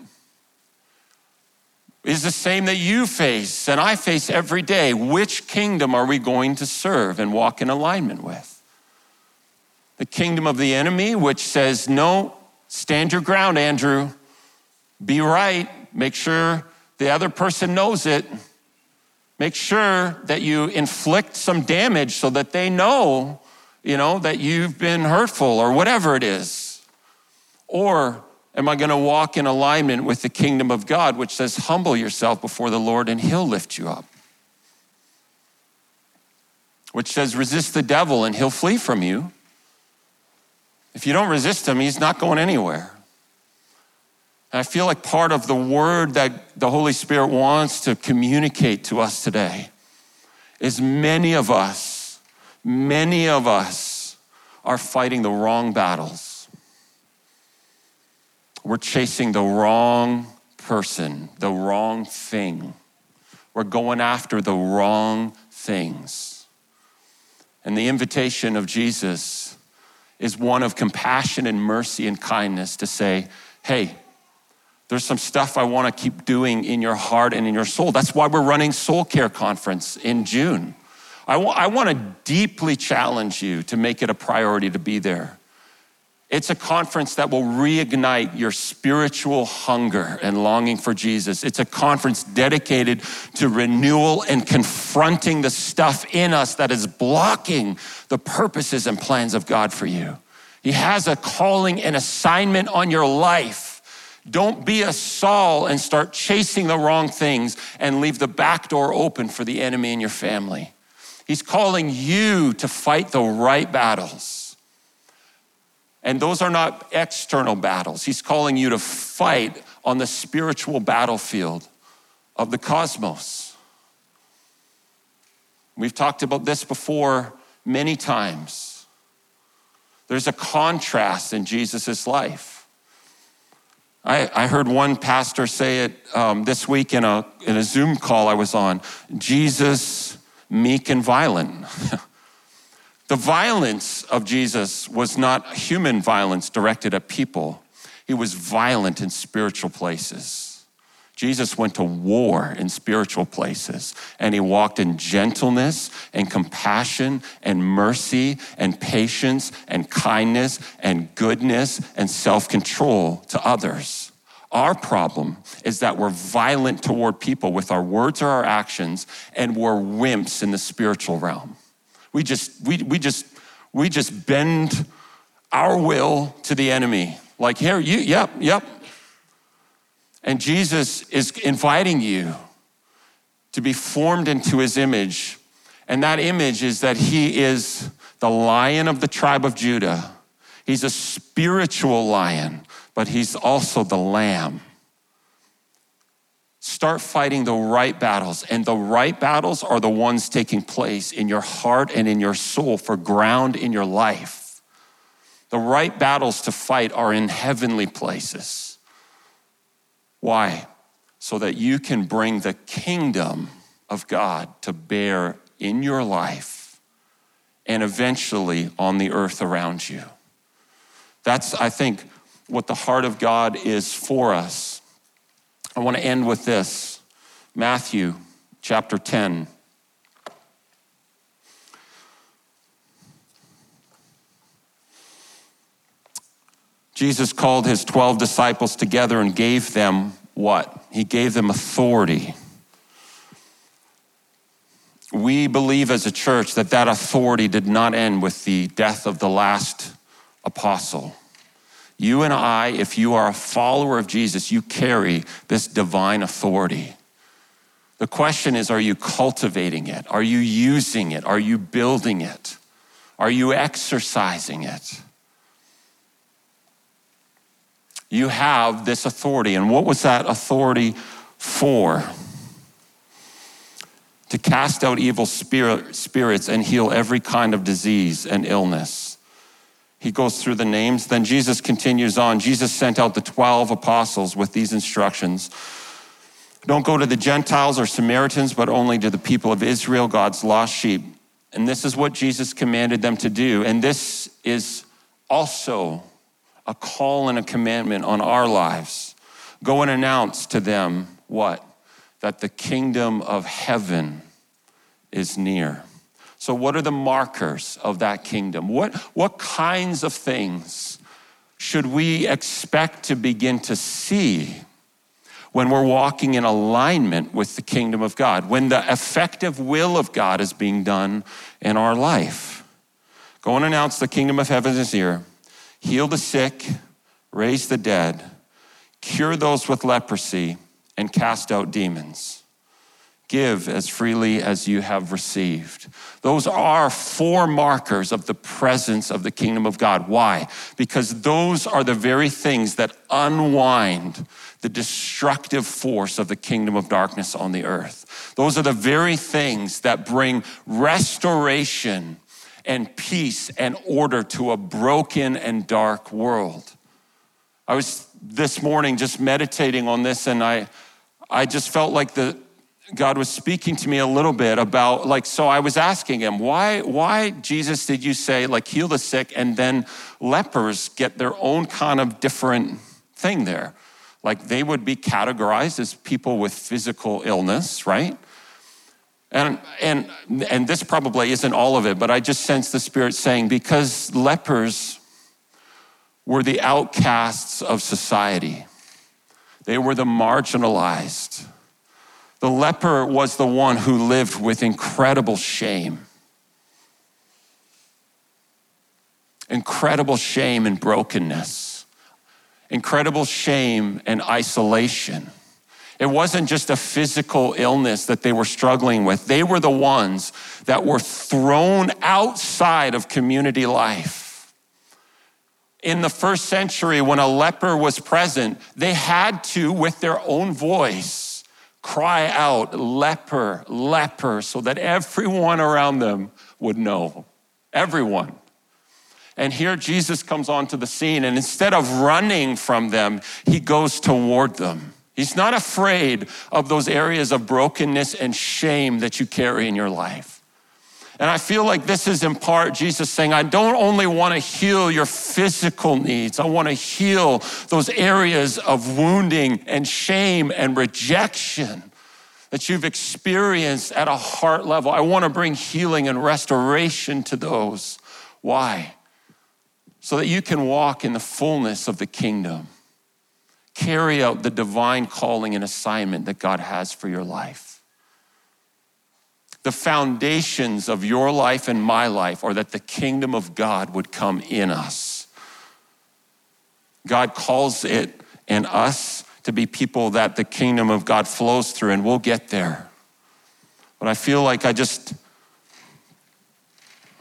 is the same that you face and I face every day. Which kingdom are we going to serve and walk in alignment with? The kingdom of the enemy, which says, No, stand your ground, Andrew. Be right. Make sure the other person knows it. Make sure that you inflict some damage so that they know, you know, that you've been hurtful or whatever it is. Or am I going to walk in alignment with the kingdom of God, which says, humble yourself before the Lord and he'll lift you up? Which says, resist the devil and he'll flee from you. If you don't resist him, he's not going anywhere. And I feel like part of the word that the Holy Spirit wants to communicate to us today is many of us, many of us are fighting the wrong battles. We're chasing the wrong person, the wrong thing. We're going after the wrong things. And the invitation of Jesus is one of compassion and mercy and kindness to say, hey, there's some stuff I want to keep doing in your heart and in your soul. That's why we're running Soul Care Conference in June. I, w- I want to deeply challenge you to make it a priority to be there. It's a conference that will reignite your spiritual hunger and longing for Jesus. It's a conference dedicated to renewal and confronting the stuff in us that is blocking the purposes and plans of God for you. He has a calling and assignment on your life. Don't be a Saul and start chasing the wrong things and leave the back door open for the enemy in your family. He's calling you to fight the right battles. And those are not external battles. He's calling you to fight on the spiritual battlefield of the cosmos. We've talked about this before many times. There's a contrast in Jesus' life. I, I, heard one pastor say it um, this week in a, in a Zoom call I was on Jesus, meek and violent. The violence of Jesus was not human violence directed at people, he was violent in spiritual places. Jesus went to war in spiritual places and he walked in gentleness and compassion and mercy and patience and kindness and goodness and self control to others. Our problem is that we're violent toward people with our words or our actions, and we're wimps in the spiritual realm. We just, we, we just, we just bend our will to the enemy. Like, here, you, yep, yep. And Jesus is inviting you to be formed into his image. And that image is that he is the lion of the tribe of Judah. He's a spiritual lion, but he's also the lamb. Start fighting the right battles. And the right battles are the ones taking place in your heart and in your soul for ground in your life. The right battles to fight are in heavenly places. Why? So that you can bring the kingdom of God to bear in your life and eventually on the earth around you. That's, I think, what the heart of God is for us I want to end with this Matthew chapter 10. Jesus called his 12 disciples together and gave them what? He gave them authority. We believe as a church that that authority did not end with the death of the last apostle. You and I, if you are a follower of Jesus, you carry this divine authority. The question is are you cultivating it? Are you using it? Are you building it? Are you exercising it? You have this authority. And what was that authority for? To cast out evil spirit, spirits and heal every kind of disease and illness. He goes through the names. Then Jesus continues on. Jesus sent out the 12 apostles with these instructions Don't go to the Gentiles or Samaritans, but only to the people of Israel, God's lost sheep. And this is what Jesus commanded them to do. And this is also a call and a commandment on our lives. Go and announce to them what? That the kingdom of heaven is near. So, what are the markers of that kingdom? What, what kinds of things should we expect to begin to see when we're walking in alignment with the kingdom of God, when the effective will of God is being done in our life? Go and announce the kingdom of heaven is here, heal the sick, raise the dead, cure those with leprosy, and cast out demons. Give as freely as you have received. Those are four markers of the presence of the kingdom of God. Why? Because those are the very things that unwind the destructive force of the kingdom of darkness on the earth. Those are the very things that bring restoration and peace and order to a broken and dark world. I was this morning just meditating on this and I I just felt like the God was speaking to me a little bit about like so I was asking him why why Jesus did you say like heal the sick and then lepers get their own kind of different thing there like they would be categorized as people with physical illness right and and and this probably isn't all of it but I just sense the spirit saying because lepers were the outcasts of society, they were the marginalized. The leper was the one who lived with incredible shame. Incredible shame and brokenness, incredible shame and isolation. It wasn't just a physical illness that they were struggling with. They were the ones that were thrown outside of community life. In the first century, when a leper was present, they had to, with their own voice, cry out, leper, leper, so that everyone around them would know. Everyone. And here Jesus comes onto the scene, and instead of running from them, he goes toward them. He's not afraid of those areas of brokenness and shame that you carry in your life. And I feel like this is in part Jesus saying, I don't only want to heal your physical needs, I want to heal those areas of wounding and shame and rejection that you've experienced at a heart level. I want to bring healing and restoration to those. Why? So that you can walk in the fullness of the kingdom carry out the divine calling and assignment that God has for your life. The foundations of your life and my life are that the kingdom of God would come in us. God calls it and us to be people that the kingdom of God flows through, and we'll get there. But I feel like I just,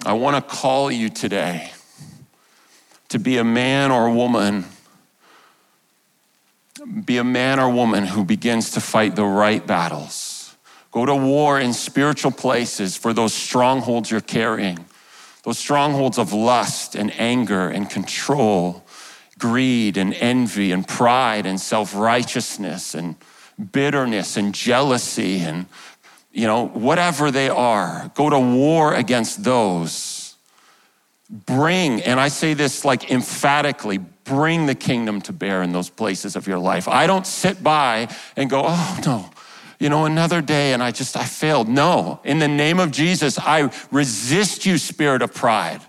I want to call you today to be a man or a woman be a man or woman who begins to fight the right battles. Go to war in spiritual places for those strongholds you're carrying, those strongholds of lust and anger and control, greed and envy and pride and self righteousness and bitterness and jealousy and, you know, whatever they are. Go to war against those bring, and I say this like emphatically, bring the kingdom to bear in those places of your life. I don't sit by and go, oh no, you know, another day and I just, I failed. No, in the name of Jesus, I resist you, spirit of pride.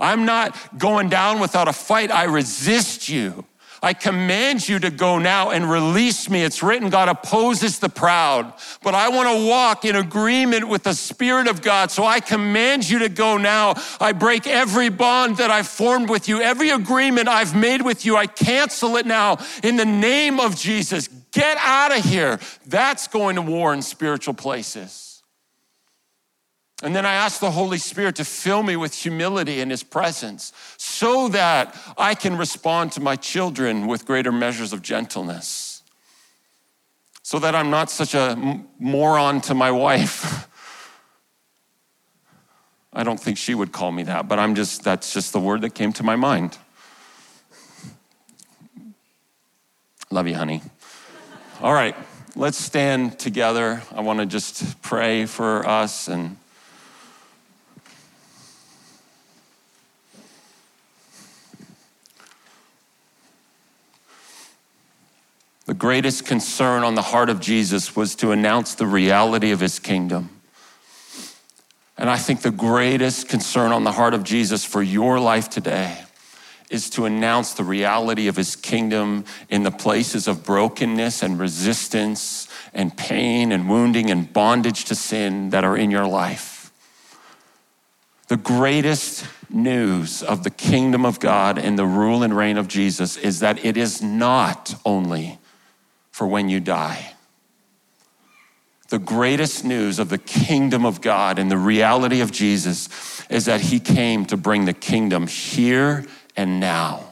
I'm not going down without a fight. I resist you. I command you to go now and release me. It's written, God opposes the proud, but I want to walk in agreement with the Spirit of God. So I command you to go now. I break every bond that I've formed with you, every agreement I've made with you. I cancel it now in the name of Jesus. Get out of here. That's going to war in spiritual places. And then I ask the Holy Spirit to fill me with humility in His presence so that I can respond to my children with greater measures of gentleness. So that I'm not such a moron to my wife. I don't think she would call me that, but I'm just, that's just the word that came to my mind. Love you, honey. All right, let's stand together. I want to just pray for us and The greatest concern on the heart of Jesus was to announce the reality of his kingdom. And I think the greatest concern on the heart of Jesus for your life today is to announce the reality of his kingdom in the places of brokenness and resistance and pain and wounding and bondage to sin that are in your life. The greatest news of the kingdom of God and the rule and reign of Jesus is that it is not only for when you die. The greatest news of the kingdom of God and the reality of Jesus is that he came to bring the kingdom here and now.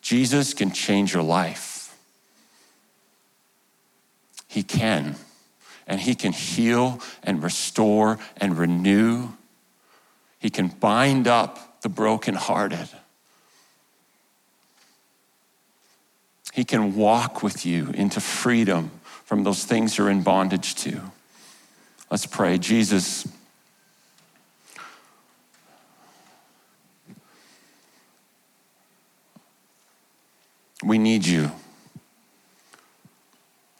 Jesus can change your life. He can. And he can heal and restore and renew. He can bind up the brokenhearted. He can walk with you into freedom from those things you're in bondage to. Let's pray. Jesus, we need you.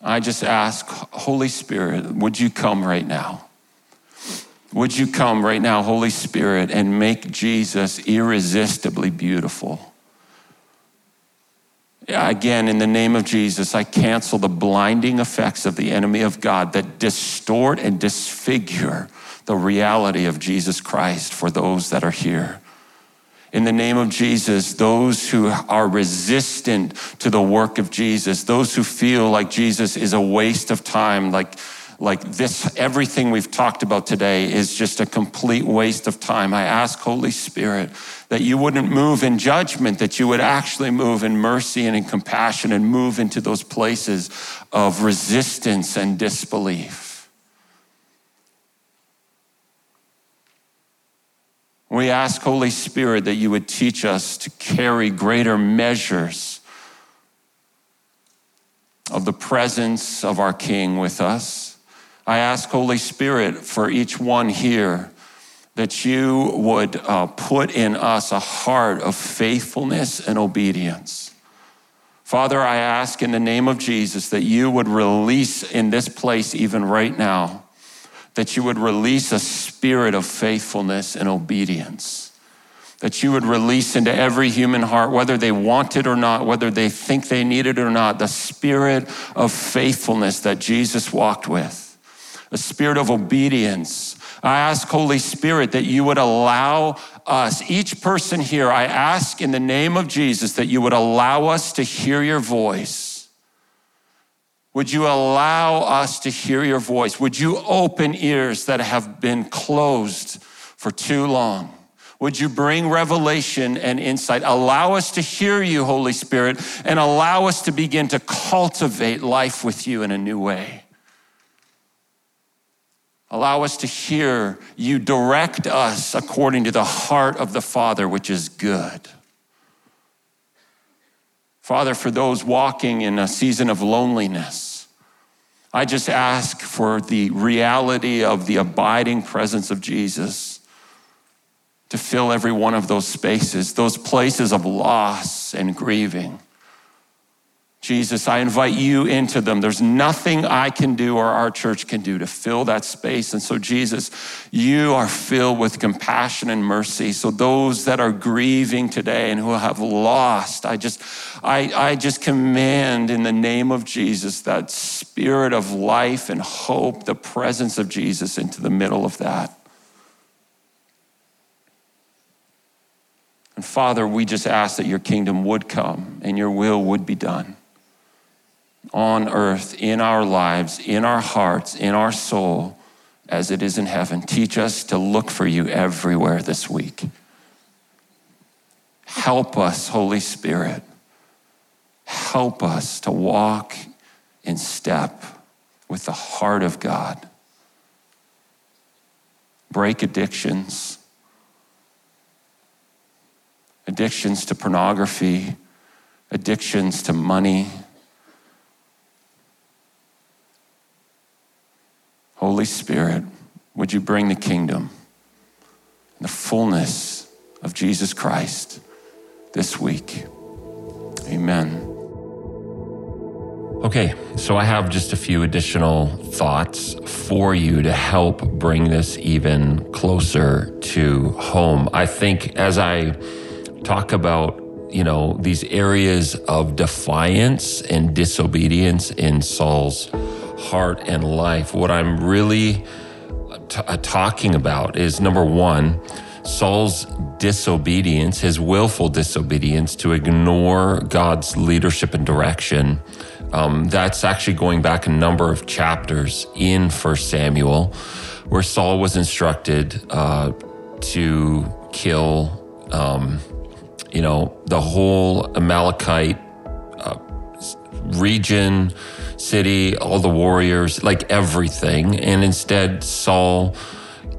I just ask, Holy Spirit, would you come right now? Would you come right now, Holy Spirit, and make Jesus irresistibly beautiful? Again, in the name of Jesus, I cancel the blinding effects of the enemy of God that distort and disfigure the reality of Jesus Christ for those that are here. In the name of Jesus, those who are resistant to the work of Jesus, those who feel like Jesus is a waste of time, like like this, everything we've talked about today is just a complete waste of time. I ask, Holy Spirit, that you wouldn't move in judgment, that you would actually move in mercy and in compassion and move into those places of resistance and disbelief. We ask, Holy Spirit, that you would teach us to carry greater measures of the presence of our King with us I ask, Holy Spirit, for each one here, that you would uh, put in us a heart of faithfulness and obedience. Father, I ask in the name of Jesus that you would release in this place, even right now, that you would release a spirit of faithfulness and obedience that you would release into every human heart, whether they want it or not, whether they think they need it or not, the spirit of faithfulness that Jesus walked with a spirit of obedience. I ask, Holy Spirit, that you would allow us, each person here, I ask in the name of Jesus that you would allow us to hear your voice. Would you allow us to hear your voice? Would you open ears that have been closed for too long? Would you bring revelation and insight? Allow us to hear you, Holy Spirit, and allow us to begin to cultivate life with you in a new way. Allow us to hear you direct us according to the heart of the Father, which is good. Father, for those walking in a season of loneliness, I just ask for the reality of the abiding presence of Jesus to fill every one of those spaces, those places of loss and grieving. Jesus, I invite you into them. There's nothing I can do or our church can do to fill that space. And so, Jesus, you are filled with compassion and mercy. So, those that are grieving today and who have lost, I just, I, I just command in the name of Jesus that spirit of life and hope, the presence of Jesus into the middle of that. And Father, we just ask that your kingdom would come and your will would be done on earth, in our lives, in our hearts, in our soul, as it is in heaven. Teach us to look for you everywhere this week. Help us, Holy Spirit. Help us to walk in step with the heart of God. Break addictions, addictions to pornography, addictions to money Holy Spirit, would you bring the kingdom, the fullness of Jesus Christ this week? Amen. Okay, so I have just a few additional thoughts for you to help bring this even closer to home. I think as I talk about, you know, these areas of defiance and disobedience in Saul's heart and life, what I'm really t- uh, talking about is number one, Saul's disobedience, his willful disobedience to ignore God's leadership and direction. Um, that's actually going back a number of chapters in First Samuel, where Saul was instructed uh, to kill, um, you know, the whole Amalekite uh, region city, all the warriors, like everything. And instead, Saul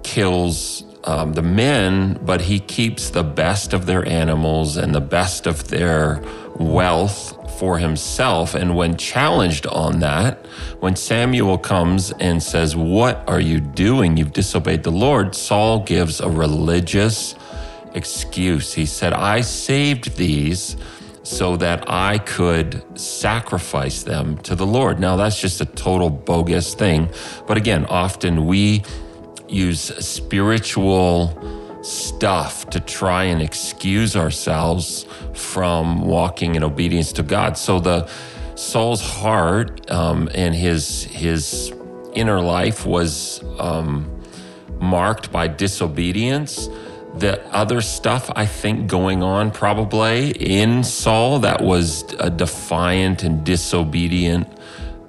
kills um, the men, but he keeps the best of their animals and the best of their wealth for himself. And when challenged on that, when Samuel comes and says, What are you doing? You've disobeyed the Lord, Saul gives a religious excuse. He said, I saved these so that I could sacrifice them to the Lord. Now, that's just a total bogus thing. But again, often we use spiritual stuff to try and excuse ourselves from walking in obedience to God. So the Saul's heart um, and his his inner life was um, marked by disobedience. The other stuff I think going on probably in Saul that was defiant and disobedient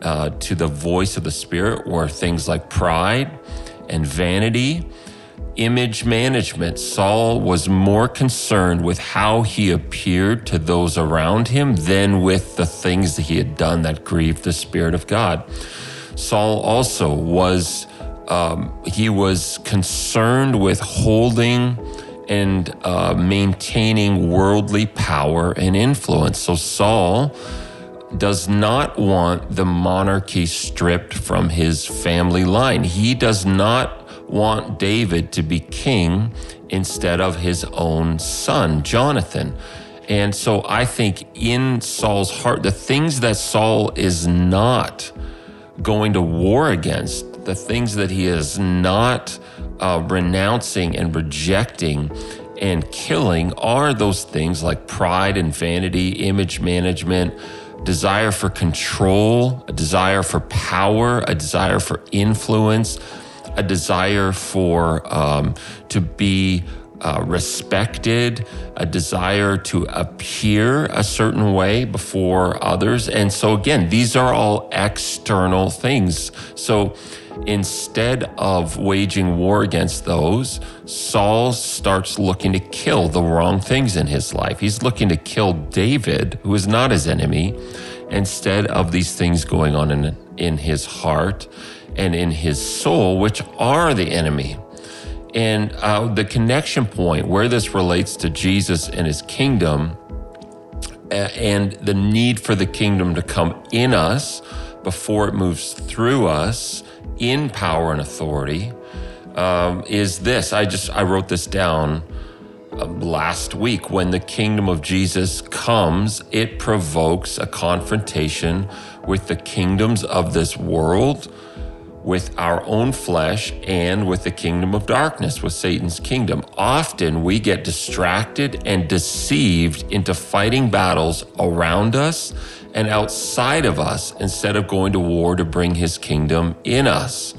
uh, to the voice of the Spirit were things like pride and vanity image management. Saul was more concerned with how he appeared to those around him than with the things that he had done that grieved the Spirit of God. Saul also was, um, he was concerned with holding and uh, maintaining worldly power and influence. So Saul does not want the monarchy stripped from his family line. He does not want David to be king instead of his own son, Jonathan. And so I think in Saul's heart, the things that Saul is not going to war against, the things that he is not uh, renouncing and rejecting and killing are those things like pride and vanity, image management, desire for control, a desire for power, a desire for influence a desire for um, to be uh, respected, a desire to appear a certain way before others. And so, again, these are all external things. So, instead of waging war against those, Saul starts looking to kill the wrong things in his life. He's looking to kill David, who is not his enemy, instead of these things going on in, in his heart and in his soul, which are the enemy. And uh, the connection point where this relates to Jesus and his kingdom and the need for the kingdom to come in us before it moves through us in power and authority um, is this. I just, I wrote this down uh, last week. When the kingdom of Jesus comes, it provokes a confrontation with the kingdoms of this world with our own flesh and with the kingdom of darkness, with Satan's kingdom. Often we get distracted and deceived into fighting battles around us and outside of us instead of going to war to bring his kingdom in us.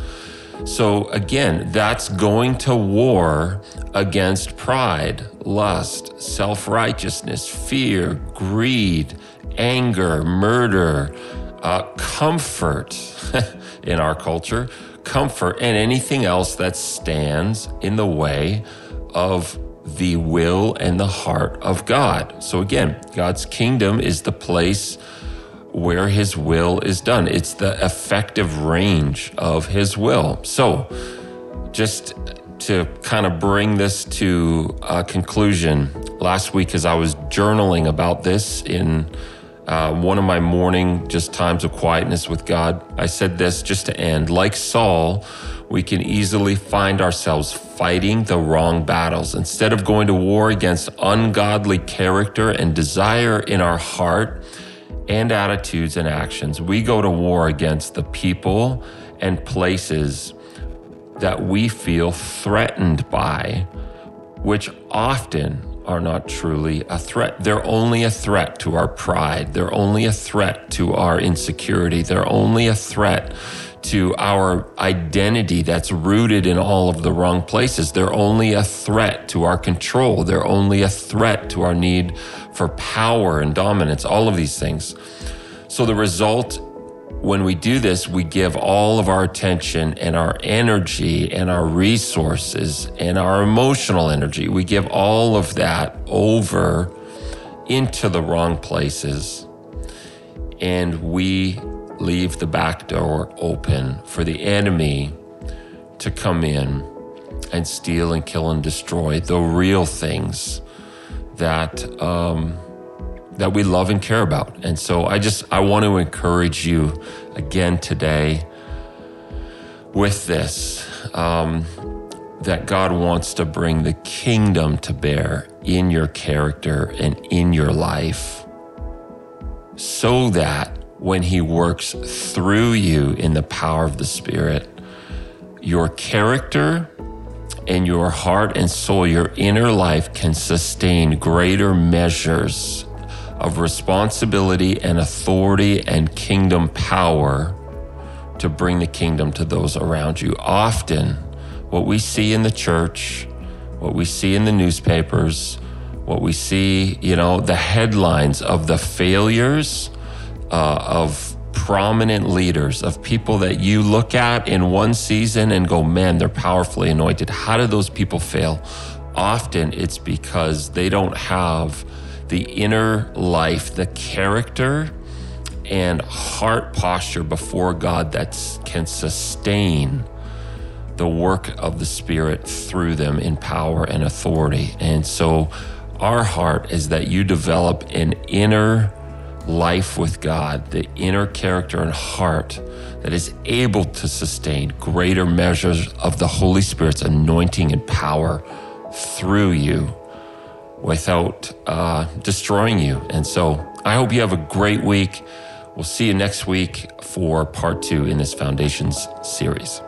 So again, that's going to war against pride, lust, self righteousness, fear, greed, anger, murder, uh, comfort. in our culture, comfort, and anything else that stands in the way of the will and the heart of God. So again, God's kingdom is the place where his will is done. It's the effective range of his will. So just to kind of bring this to a conclusion, last week as I was journaling about this in uh, one of my morning just times of quietness with God, I said this just to end. Like Saul, we can easily find ourselves fighting the wrong battles. Instead of going to war against ungodly character and desire in our heart and attitudes and actions, we go to war against the people and places that we feel threatened by, which often are not truly a threat. They're only a threat to our pride. They're only a threat to our insecurity. They're only a threat to our identity that's rooted in all of the wrong places. They're only a threat to our control. They're only a threat to our need for power and dominance, all of these things. So the result when we do this, we give all of our attention and our energy and our resources and our emotional energy. We give all of that over into the wrong places. And we leave the back door open for the enemy to come in and steal and kill and destroy the real things that um, that we love and care about. And so I just, I want to encourage you again today with this um, that God wants to bring the kingdom to bear in your character and in your life so that when He works through you in the power of the Spirit, your character and your heart and soul, your inner life can sustain greater measures of responsibility and authority and kingdom power to bring the kingdom to those around you. Often, what we see in the church, what we see in the newspapers, what we see, you know, the headlines of the failures uh, of prominent leaders, of people that you look at in one season and go, man, they're powerfully anointed. How do those people fail? Often it's because they don't have the inner life, the character and heart posture before God that can sustain the work of the Spirit through them in power and authority. And so, our heart is that you develop an inner life with God, the inner character and heart that is able to sustain greater measures of the Holy Spirit's anointing and power through you without uh, destroying you. And so I hope you have a great week. We'll see you next week for part two in this Foundations series.